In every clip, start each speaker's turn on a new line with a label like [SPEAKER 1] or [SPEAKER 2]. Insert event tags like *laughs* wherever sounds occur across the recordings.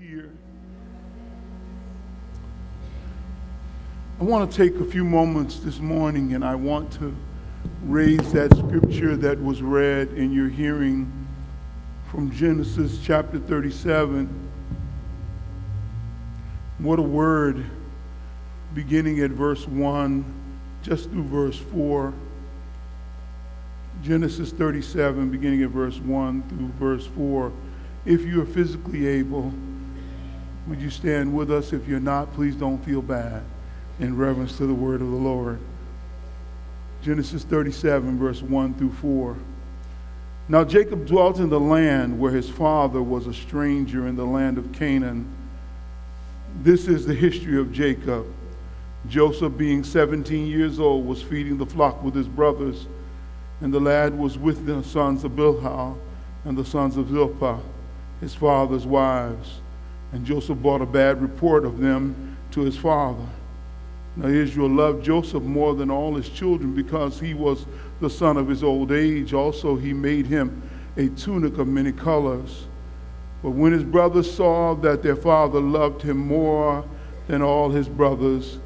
[SPEAKER 1] here. I want to take a few moments this morning and I want to raise that scripture that was read in your hearing from Genesis chapter 37. What a word, beginning at verse 1, just through verse 4. Genesis 37, beginning at verse 1 through verse 4. If you are physically able, would you stand with us? If you're not, please don't feel bad in reverence to the word of the Lord. Genesis 37, verse 1 through 4. Now Jacob dwelt in the land where his father was a stranger in the land of Canaan. This is the history of Jacob. Joseph, being 17 years old, was feeding the flock with his brothers, and the lad was with the sons of Bilhah and the sons of Zilpah, his father's wives. And Joseph brought a bad report of them to his father. Now Israel loved Joseph more than all his children because he was the son of his old age. Also, he made him a tunic of many colors. But when his brothers saw that their father loved him more than all his brothers,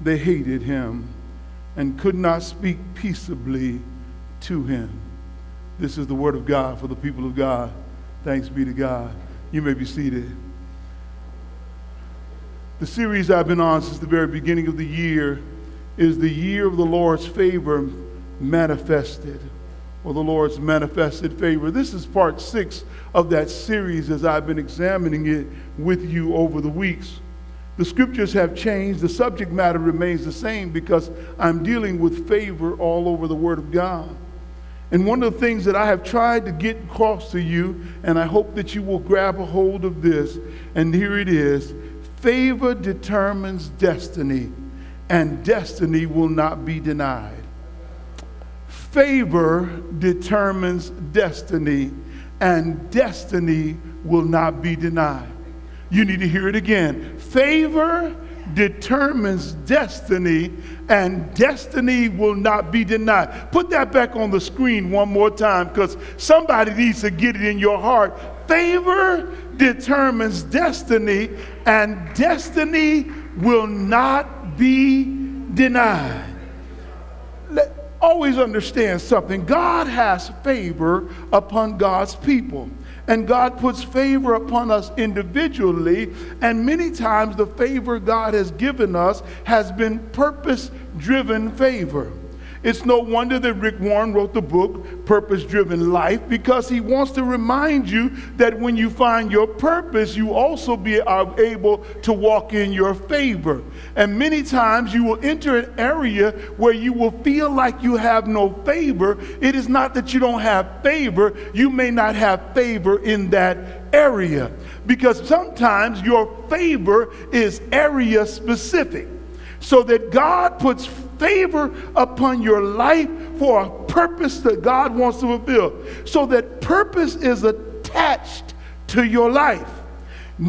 [SPEAKER 1] they hated him and could not speak peaceably to him. This is the word of God for the people of God. Thanks be to God. You may be seated. The series I've been on since the very beginning of the year is the year of the Lord's favor manifested, or the Lord's manifested favor. This is part six of that series as I've been examining it with you over the weeks. The scriptures have changed, the subject matter remains the same because I'm dealing with favor all over the Word of God. And one of the things that I have tried to get across to you, and I hope that you will grab a hold of this, and here it is favor determines destiny, and destiny will not be denied. Favor determines destiny, and destiny will not be denied. You need to hear it again. Favor determines destiny, and destiny will not be denied. Put that back on the screen one more time because somebody needs to get it in your heart. Favor determines destiny, and destiny will not be denied. Let, always understand something God has favor upon God's people. And God puts favor upon us individually. And many times, the favor God has given us has been purpose driven favor. It's no wonder that Rick Warren wrote the book, Purpose Driven Life, because he wants to remind you that when you find your purpose, you also be able to walk in your favor. And many times you will enter an area where you will feel like you have no favor. It is not that you don't have favor, you may not have favor in that area. Because sometimes your favor is area specific. So that God puts favor upon your life for a purpose that God wants to fulfill. So that purpose is attached to your life.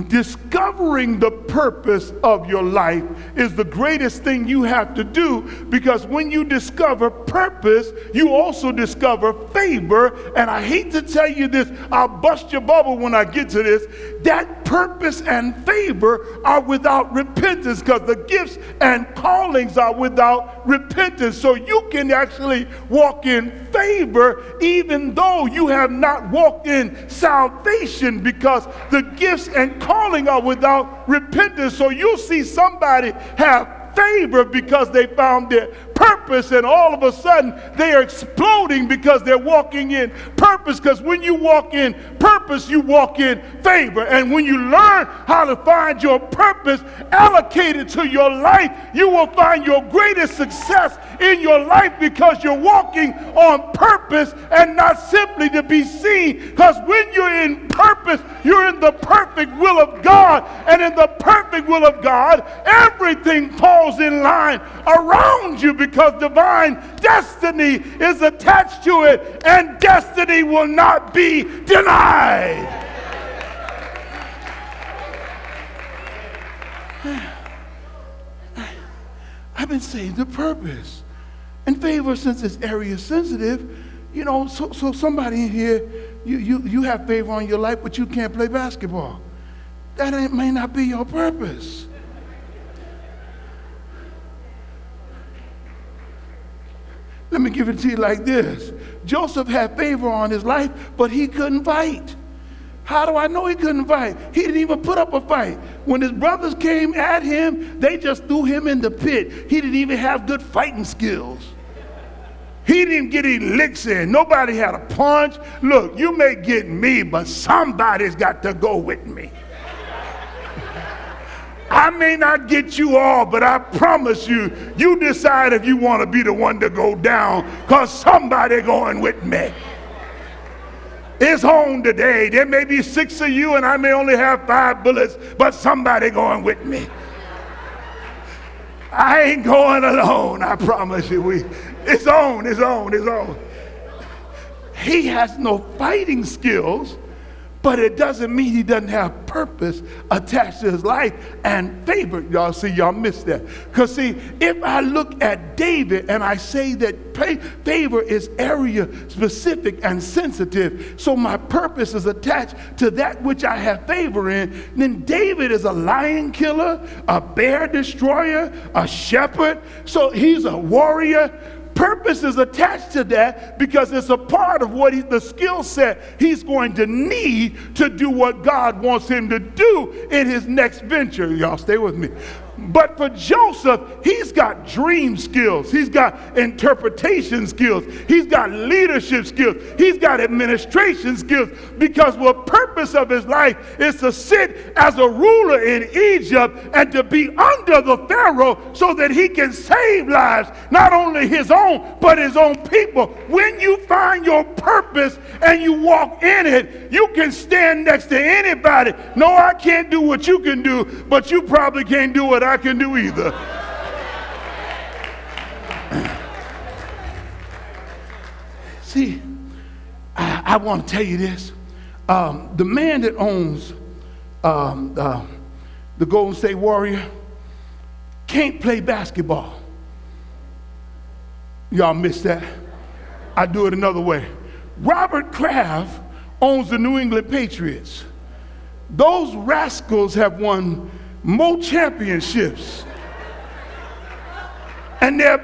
[SPEAKER 1] Discovering the purpose of your life is the greatest thing you have to do because when you discover purpose, you also discover favor. And I hate to tell you this, I'll bust your bubble when I get to this. That purpose and favor are without repentance because the gifts and callings are without repentance. So you can actually walk in favor even though you have not walked in salvation because the gifts and calling are without repentance. So you'll see somebody have favor because they found their purpose, and all of a sudden they are exploding because they're walking in purpose. Because when you walk in purpose, you walk in favor. And when you learn how to find your purpose allocated to your life, you will find your greatest success in your life because you're walking on purpose and not simply to be seen. Because when you're in purpose, you're in the perfect will of God. And in the perfect will of God, everything falls in line around you because divine destiny is attached to it, and destiny will not be denied. *sighs* I've been saying the purpose and favor since it's area sensitive. You know, so, so somebody in here, you, you, you have favor on your life, but you can't play basketball. that may not be your purpose. Let me give it to you like this Joseph had favor on his life, but he couldn't fight. How do I know he couldn't fight? He didn't even put up a fight. When his brothers came at him, they just threw him in the pit. He didn't even have good fighting skills. He didn't get any licks in. Nobody had a punch. Look, you may get me, but somebody's got to go with me. I may not get you all, but I promise you, you decide if you want to be the one to go down, because somebody going with me. It's home today. There may be six of you, and I may only have five bullets, but somebody going with me. I ain't going alone, I promise you. We, it's on, it's on, it's on. He has no fighting skills but it doesn't mean he doesn't have purpose attached to his life and favor. Y'all see, y'all missed that. Because, see, if I look at David and I say that favor is area specific and sensitive, so my purpose is attached to that which I have favor in, then David is a lion killer, a bear destroyer, a shepherd. So he's a warrior purpose is attached to that because it's a part of what he, the skill set he's going to need to do what God wants him to do in his next venture. Y'all stay with me. But for Joseph, he's got dream skills, he's got interpretation skills, he's got leadership skills, he's got administration skills because the purpose of his life is to sit as a ruler in Egypt and to be under the Pharaoh so that he can save lives, not only his own, but his own people. When you find your purpose and you walk in it, you can stand next to anybody. No, I can't do what you can do, but you probably can't do what I I can do either. *clears throat* See, I, I want to tell you this. Um, the man that owns um, uh, the Golden State Warrior can't play basketball. Y'all missed that? I do it another way. Robert Kraft owns the New England Patriots. Those rascals have won more championships. And they're,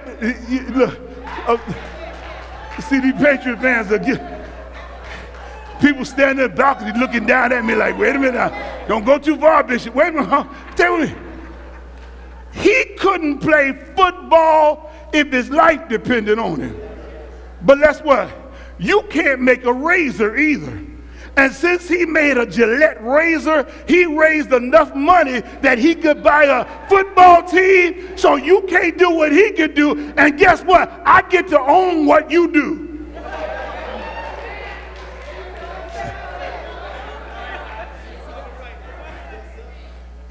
[SPEAKER 1] look, uh, see, these Patriot fans are people standing in the balcony looking down at me like, wait a minute, now, don't go too far, Bishop. Wait a minute, huh? Tell me. He couldn't play football if his life depended on him. But that's what? You can't make a razor either. And since he made a Gillette razor, he raised enough money that he could buy a football team. So you can't do what he could do. And guess what? I get to own what you do.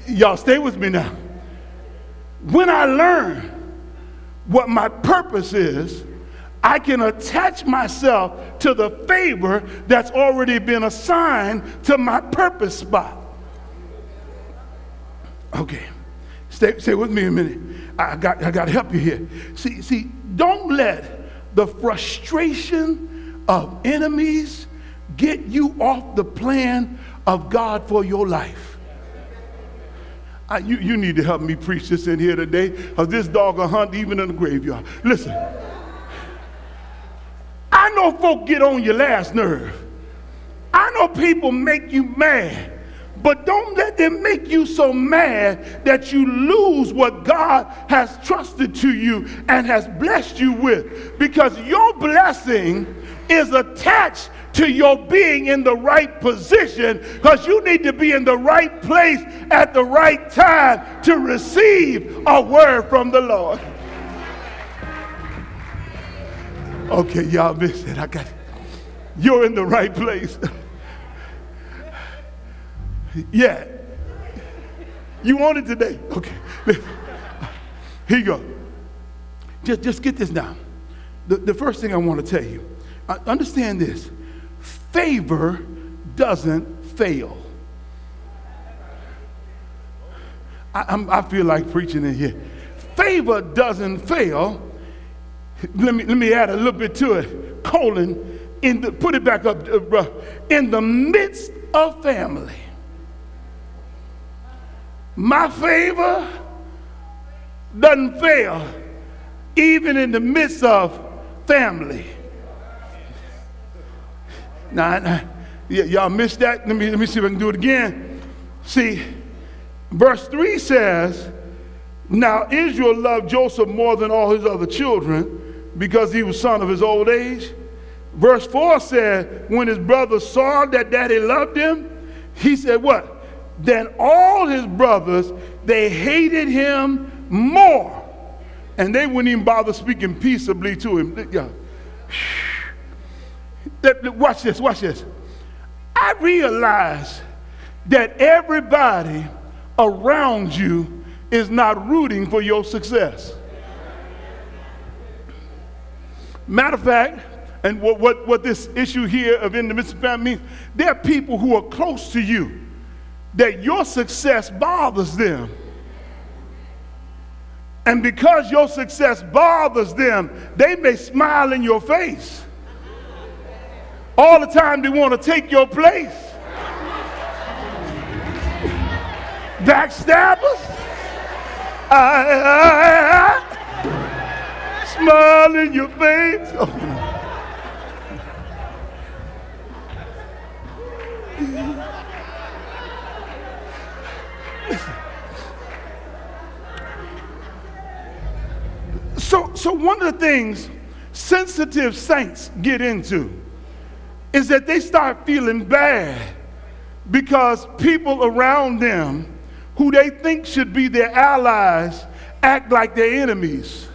[SPEAKER 1] Y'all stay with me now. When I learn what my purpose is, I can attach myself to the favor that's already been assigned to my purpose spot. Okay, stay, stay with me a minute. I got, I got to help you here. See, see, don't let the frustration of enemies get you off the plan of God for your life. I, you, you need to help me preach this in here today, because this dog will hunt even in the graveyard. Listen. I know folk get on your last nerve. I know people make you mad. But don't let them make you so mad that you lose what God has trusted to you and has blessed you with. Because your blessing is attached to your being in the right position because you need to be in the right place at the right time to receive a word from the Lord. Okay, y'all missed it. I got it. You're in the right place. yeah. You want it today? Okay. Here you go. Just, just get this down. The, the first thing I want to tell you uh, understand this favor doesn't fail. I, I'm, I feel like preaching in here. Favor doesn't fail let me, let me add a little bit to it. Colon, in the, put it back up, uh, in the midst of family. My favor doesn't fail, even in the midst of family. Now, y'all missed that. Let me, let me see if I can do it again. See, verse 3 says, Now Israel loved Joseph more than all his other children because he was son of his old age. Verse 4 said, When his brothers saw that daddy loved him, he said, What? Then all his brothers, they hated him more. And they wouldn't even bother speaking peaceably to him. Yeah. *sighs* Watch this, watch this. I realize that everybody around you is not rooting for your success. Matter of fact, and what, what, what this issue here of in the midst of family means, there are people who are close to you that your success bothers them. And because your success bothers them, they may smile in your face. All the time they want to take your place. Backstabbers. I, I, I, smile in your face. Oh, So, so one of the things sensitive saints get into is that they start feeling bad because people around them who they think should be their allies act like their enemies.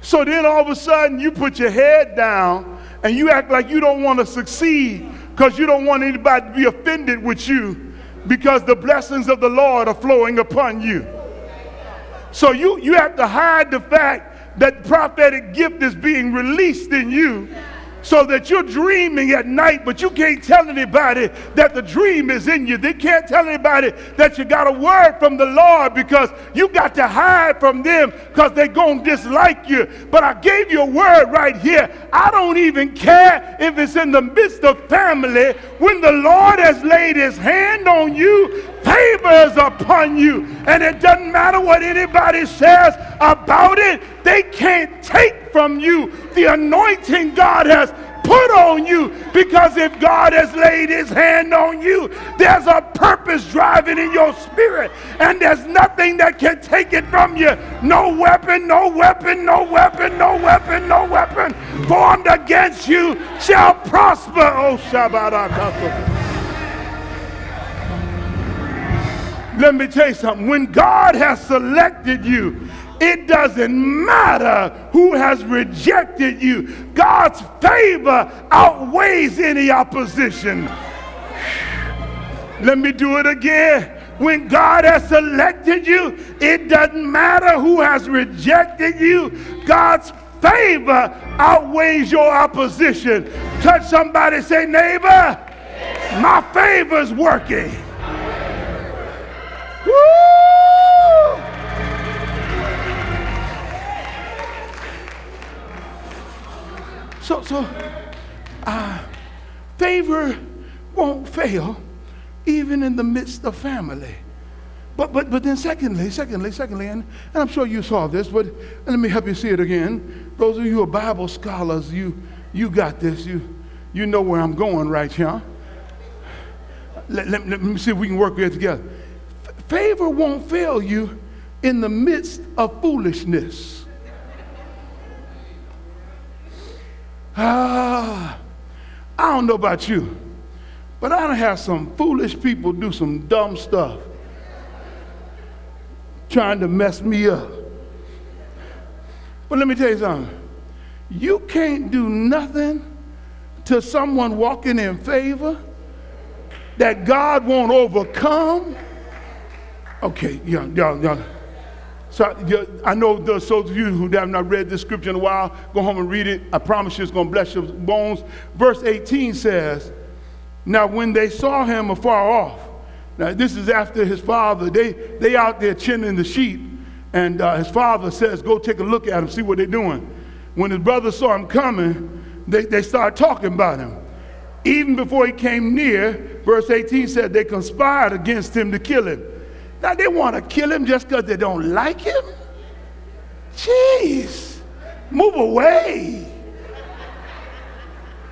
[SPEAKER 1] So then all of a sudden you put your head down and you act like you don't want to succeed because you don't want anybody to be offended with you because the blessings of the Lord are flowing upon you. So you, you have to hide the fact that prophetic gift is being released in you so that you're dreaming at night, but you can't tell anybody that the dream is in you. They can't tell anybody that you got a word from the Lord because you got to hide from them because they're going to dislike you. But I gave you a word right here. I don't even care if it's in the midst of family. When the Lord has laid his hand on you, favor is upon you. And it doesn't matter what anybody says about it, they can't take from you the anointing God has put on you because if God has laid his hand on you, there's a purpose driving in your spirit, and there's nothing that can take it from you. No weapon, no weapon, no weapon, no weapon, no weapon formed against you shall prosper. Oh, Shabbat. Let me tell you something. When God has selected you, it doesn't matter who has rejected you. God's favor outweighs any opposition. Let me do it again. When God has selected you, it doesn't matter who has rejected you. God's favor outweighs your opposition. Touch somebody, say, neighbor, my favor's working. So, so uh, favor won't fail even in the midst of family. But, but, but then secondly, secondly, secondly, and, and I'm sure you saw this, but let me help you see it again. Those of you who are Bible scholars, you, you got this. You, you know where I'm going right here. Let, let, let me see if we can work here together. Favor won't fail you in the midst of foolishness. Ah, I don't know about you, but I don't have some foolish people do some dumb stuff trying to mess me up. But let me tell you something. You can't do nothing to someone walking in favor that God won't overcome Okay, yeah, yeah, yeah. So yeah, I know those of you who have not read this scripture in a while, go home and read it. I promise you it's going to bless your bones. Verse 18 says, Now when they saw him afar off, now this is after his father, they, they out there chinning the sheep, and uh, his father says, Go take a look at him, see what they're doing. When his brothers saw him coming, they, they started talking about him. Even before he came near, verse 18 said, They conspired against him to kill him. Now they want to kill him just because they don't like him? Jeez, move away.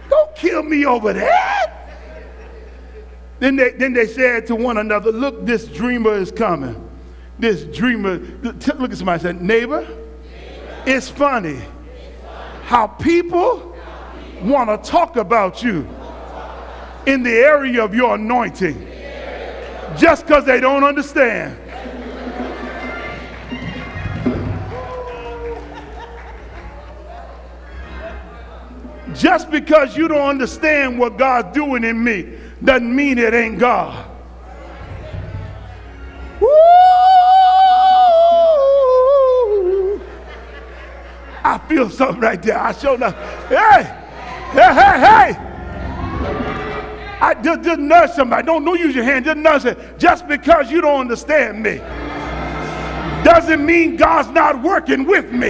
[SPEAKER 1] Don't kill me over that. Then they, then they said to one another, Look, this dreamer is coming. This dreamer, look at somebody say, Neighbor, neighbor. it's funny how people want to talk about you in the area of your anointing just because they don't understand. Just because you don't understand what God's doing in me doesn't mean it ain't God. Woo! I feel something right there. I show up. Hey, hey, hey, hey. I just, just nudge somebody. Don't, don't use your hand. Just nudge it. Just because you don't understand me doesn't mean God's not working with me.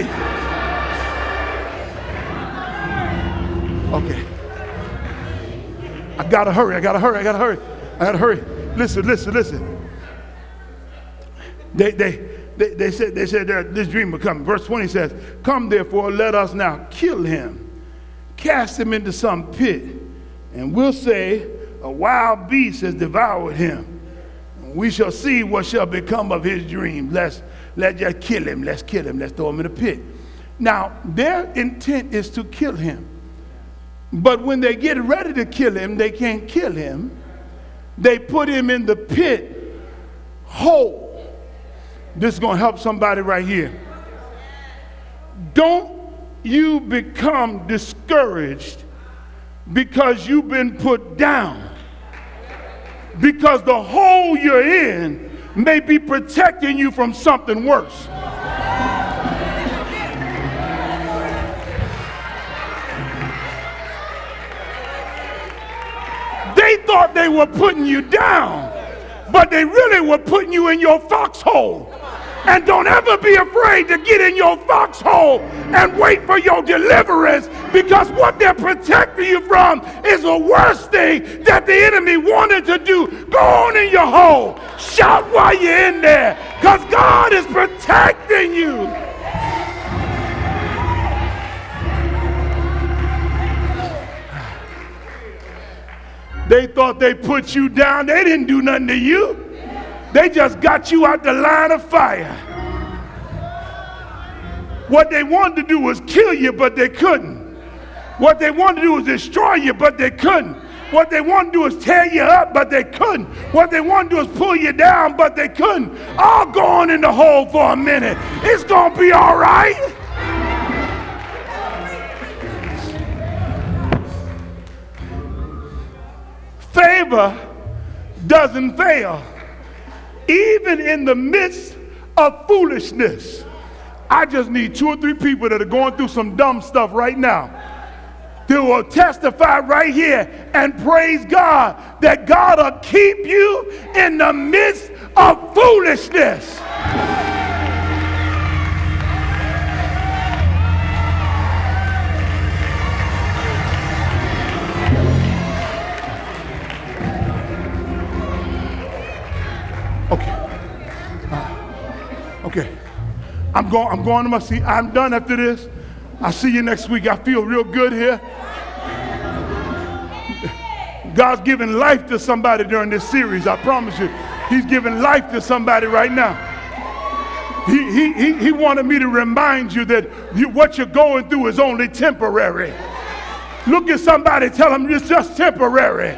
[SPEAKER 1] Okay. I gotta hurry. I gotta hurry. I gotta hurry. I gotta hurry. Listen, listen, listen. They, they, they, they said, they said that this dream will come. Verse 20 says, Come therefore, let us now kill him, cast him into some pit, and we'll say, A wild beast has devoured him. We shall see what shall become of his dream. Let's, let's just kill him. Let's kill him. Let's throw him in a pit. Now, their intent is to kill him. But when they get ready to kill him, they can't kill him. They put him in the pit whole this is going to help somebody right here. Don't you become discouraged because you've been put down. Because the hole you're in may be protecting you from something worse. They thought they were putting you down, but they really were putting you in your foxhole. And don't ever be afraid to get in your foxhole and wait for your deliverance because what they're protecting you from is the worst thing that the enemy wanted to do. Go on in your hole. Shout while you're in there because God is protecting you. They thought they put you down. They didn't do nothing to you. They just got you out the line of fire. What they wanted to do was kill you, but they couldn't. What they wanted to do was destroy you, but they couldn't. What they wanted to do is tear you up, but they couldn't. What they wanted to do is pull you down, but they couldn't. I'll go on in the hole for a minute. It's going to be all right. Favor doesn't fail even in the midst of foolishness. I just need two or three people that are going through some dumb stuff right now. They will testify right here and praise God that God will keep you in the midst of foolishness. Okay. Uh, okay. I'm going, I'm going to my seat. I'm done after this. I'll see you next week. I feel real good here. God's giving life to somebody during this series. I promise you. He's giving life to somebody right now. He, he, he, he wanted me to remind you that you, what you're going through is only temporary. Look at somebody, tell them it's just temporary.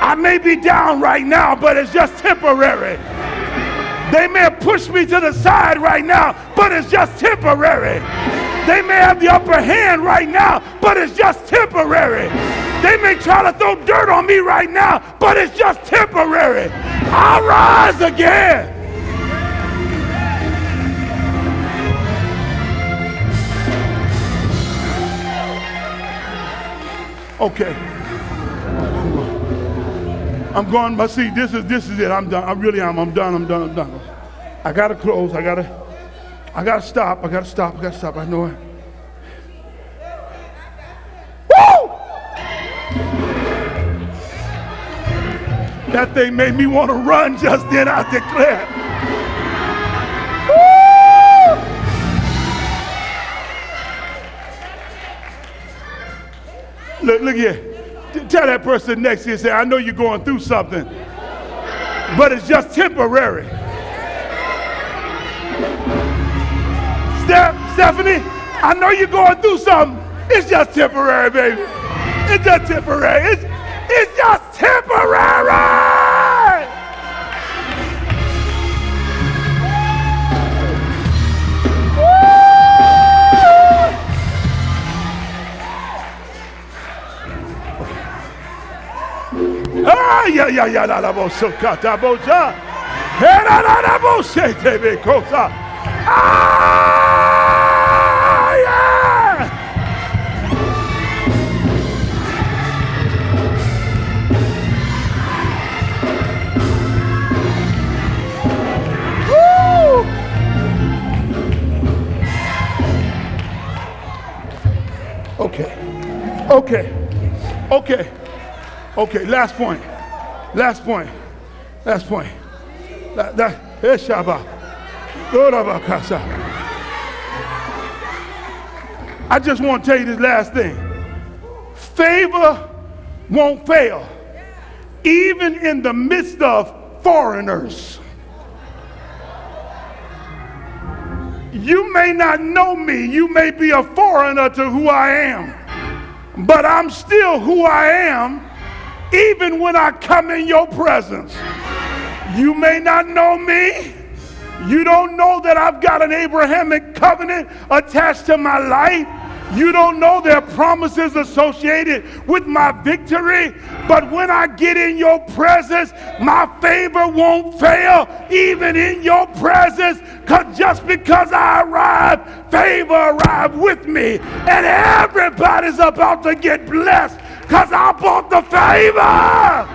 [SPEAKER 1] I may be down right now, but it's just temporary. They may pushed me to the side right now, but it's just temporary. They may have the upper hand right now, but it's just temporary. They may try to throw dirt on me right now, but it's just temporary. I'll rise again. Okay. I'm going, but see, this is this is it. I'm done. I really am. I'm done. I'm done. I'm done. I gotta close. I gotta, I gotta stop. I gotta stop. I gotta stop. I know it. Woo! That thing made me want to run just then, I declare. Look, look here. Tell that person next to you, say, I know you're going through something, but it's just temporary. Steph, Stephanie, I know you're going through something. It's just temporary, baby. It's just temporary. It's, it's just temporary. Ah, ya, ya, ya, la, la, bo, so, ka, ta, bo, ja. He, la, la, la, bo, se, te, be, ko, sa. Ah, Okay. Okay. Okay, last point. Last point. Last point. That, that, eh. Dorabakasa. I just want to tell you this last thing. Favor won't fail, even in the midst of foreigners. You may not know me, you may be a foreigner to who I am, but I'm still who I am even when I come in your presence. You may not know me. You don't know that I've got an Abrahamic covenant attached to my life. You don't know there are promises associated with my victory. But when I get in your presence, my favor won't fail, even in your presence. Cause just because I arrive, favor arrive with me. And everybody's about to get blessed because I bought the favor.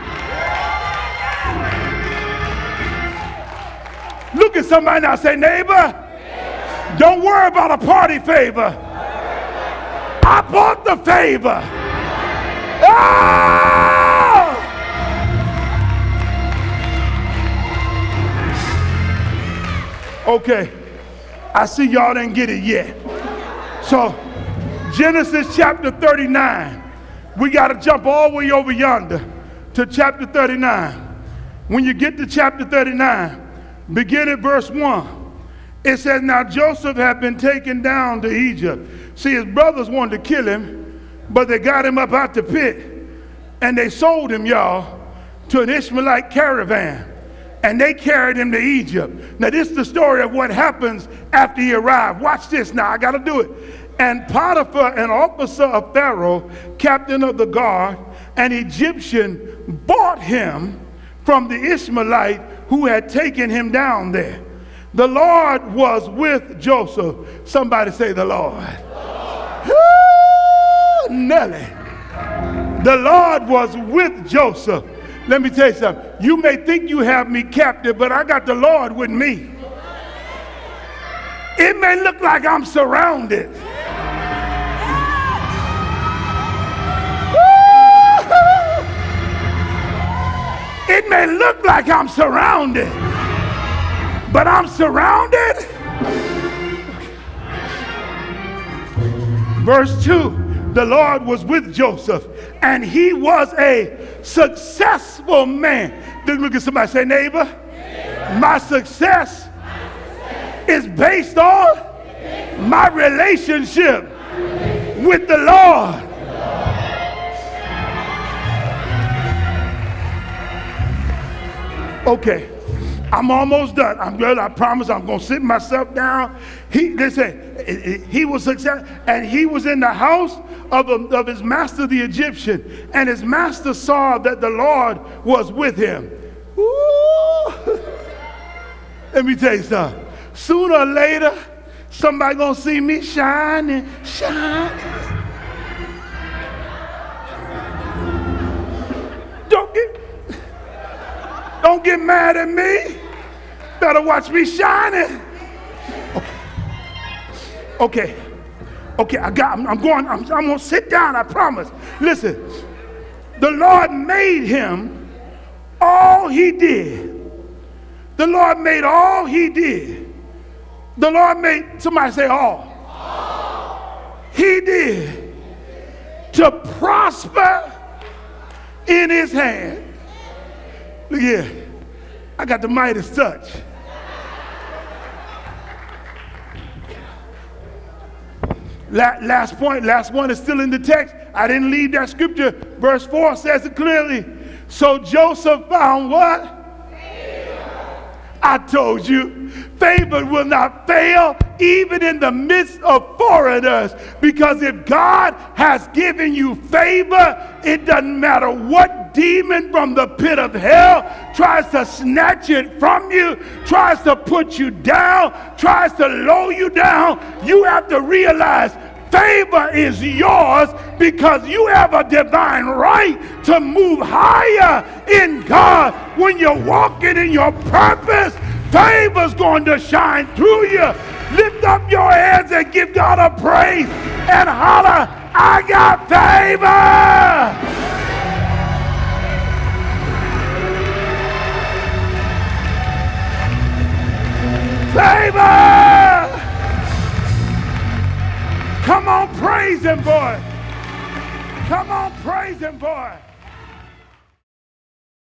[SPEAKER 1] Look at somebody now, say, neighbor, don't worry about a party favor. I bought the favor. Ah! Okay, I see y'all didn't get it yet. So, Genesis chapter 39. We got to jump all the way over yonder to chapter 39. When you get to chapter 39, begin at verse 1. It says, Now Joseph had been taken down to Egypt. See, his brothers wanted to kill him, but they got him up out the pit. And they sold him, y'all, to an Ishmaelite caravan. And they carried him to Egypt. Now, this is the story of what happens after he arrived. Watch this now. I got to do it. And Potiphar, an officer of Pharaoh, captain of the guard, an Egyptian, bought him from the Ishmaelite who had taken him down there. The Lord was with Joseph. Somebody say, The Lord. Nelly. The Lord was with Joseph. Let me tell you something. You may think you have me captive, but I got the Lord with me. It may look like I'm surrounded. *laughs* It may look like I'm surrounded, but I'm surrounded. Verse 2 The Lord was with Joseph, and he was a successful man. Look at somebody say, neighbor, my success is based on my relationship with the Lord. Okay, I'm almost done. I'm good. I promise I'm going to sit myself down. He, listen, he was success, and he was in the house of, of his master, the Egyptian, and his master saw that the Lord was with him. Ooh. *laughs* Let me tell you something. Sooner or later, somebody gonna see me shining, shining. Don't get mad at me. Better watch me shining. Okay. Okay. Okay, I got, I'm, I'm going, I'm, I'm going to sit down, I promise. Listen, the Lord made him all he did. The Lord made all he did. The Lord made, somebody say all. all. He did to prosper in his hand. Look here. I got the Midas touch. Last point, last one is still in the text. I didn't leave that scripture. Verse 4 says it clearly. So Joseph found what? I told you, favor will not fail even in the midst of foreigners. Because if God has given you favor, it doesn't matter what demon from the pit of hell tries to snatch it from you, tries to put you down, tries to lower you down. You have to realize favor is yours because you have a divine right to move higher in God. When you're walking in your purpose, favor's going to shine through you. Lift up your hands and give God a praise and holler, I got favor. Favor! Come on, praise him, boy. Come on, praise him, boy.